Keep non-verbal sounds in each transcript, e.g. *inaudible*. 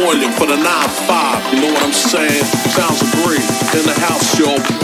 volume for the 9-5. You know what I'm saying? Sounds agree. In the house, y'all.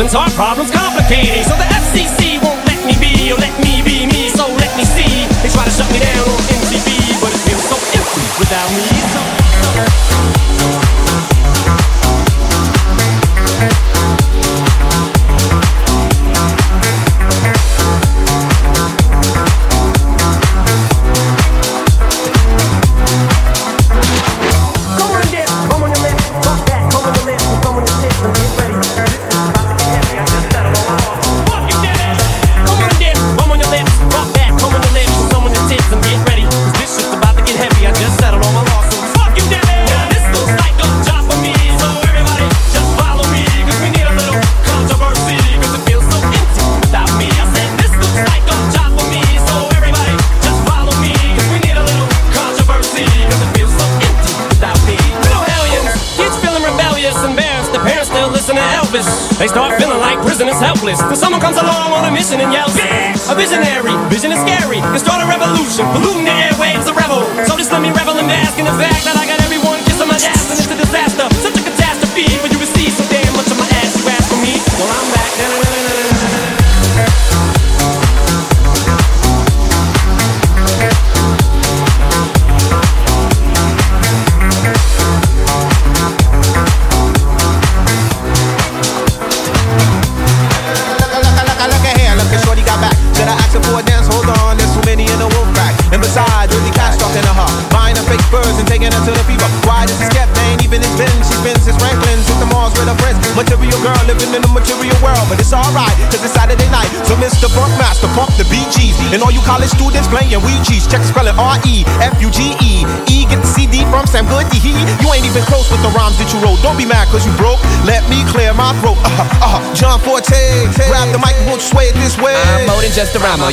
Husband's heart problem's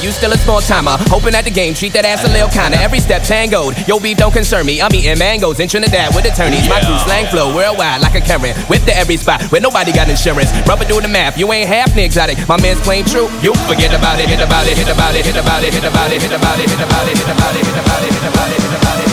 You still a small timer. Hoping at the game, treat that ass a little kinda. Every step tangoed. Yo, beef don't concern me. I'm eating mangoes in Trinidad with attorneys. My crew slang flow worldwide like a Karen. Whip to every spot where nobody got insurance. Rubber do the math. You ain't half the exotic. My man's plain true. You forget about it, hit about it, hit about it, hit about it, hit about it, hit about it, hit about it, hit about it, hit about it, hit about it, hit about it, hit about it.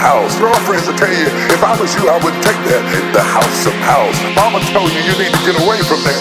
house. Girlfriends will tell you, if I was you, I would take that. The house of house. Mama told you you need to get away from that.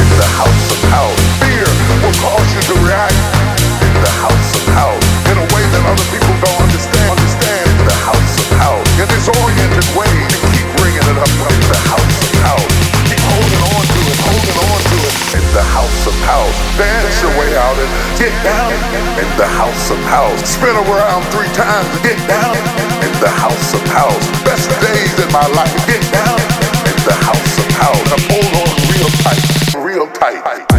It's the house of house. Fear will cause you to react. It's the house of house. In a way that other people don't understand. Understand. It's the house of house. In this oriented way, you keep bringing it up. It's the house of house. Keep holding on to it, holding on to it in the house of house. Dance your way out and get down in the house of house. Spin around three times, get down in the house of house. Best days in my life, get down in the house of house. I hold on real tight, real tight.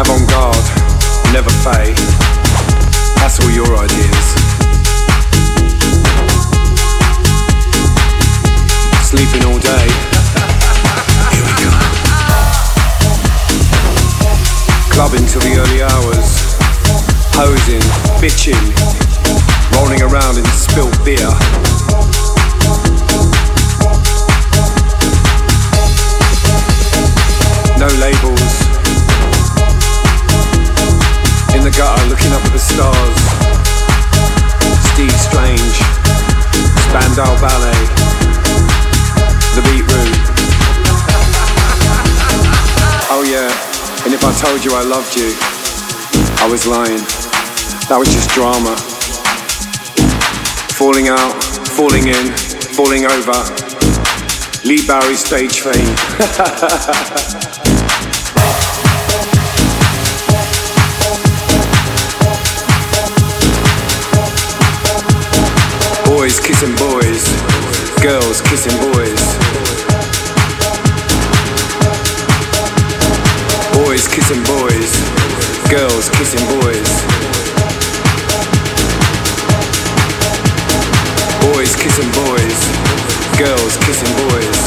Avant-garde, never fade. That's all your ideas. Sleeping all day. Here we go. Clubbing till the early hours. Posing, bitching, rolling around in spilt beer. Told you I loved you, I was lying. That was just drama. Falling out, falling in, falling over. Leigh Bowery stage fame. *laughs* Boys kissing boys, girls kissing boys. Boys kissing boys, girls kissing boys. Boys kissing boys, girls kissing boys.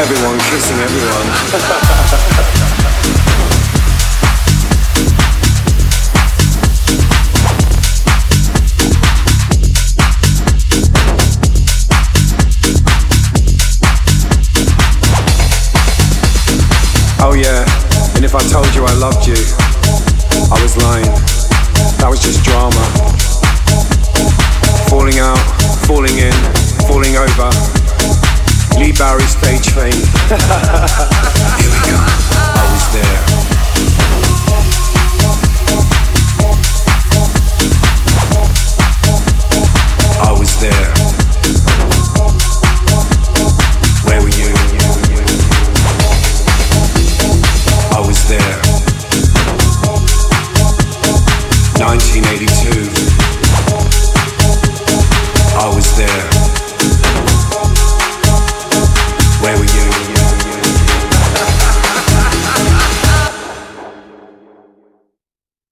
Everyone kissing everyone. *laughs* if I told you I loved you, I was lying. That was just drama. Falling out, falling in, falling over. Leigh Bowery stage fame. *laughs* Here we go. I was there. I was there.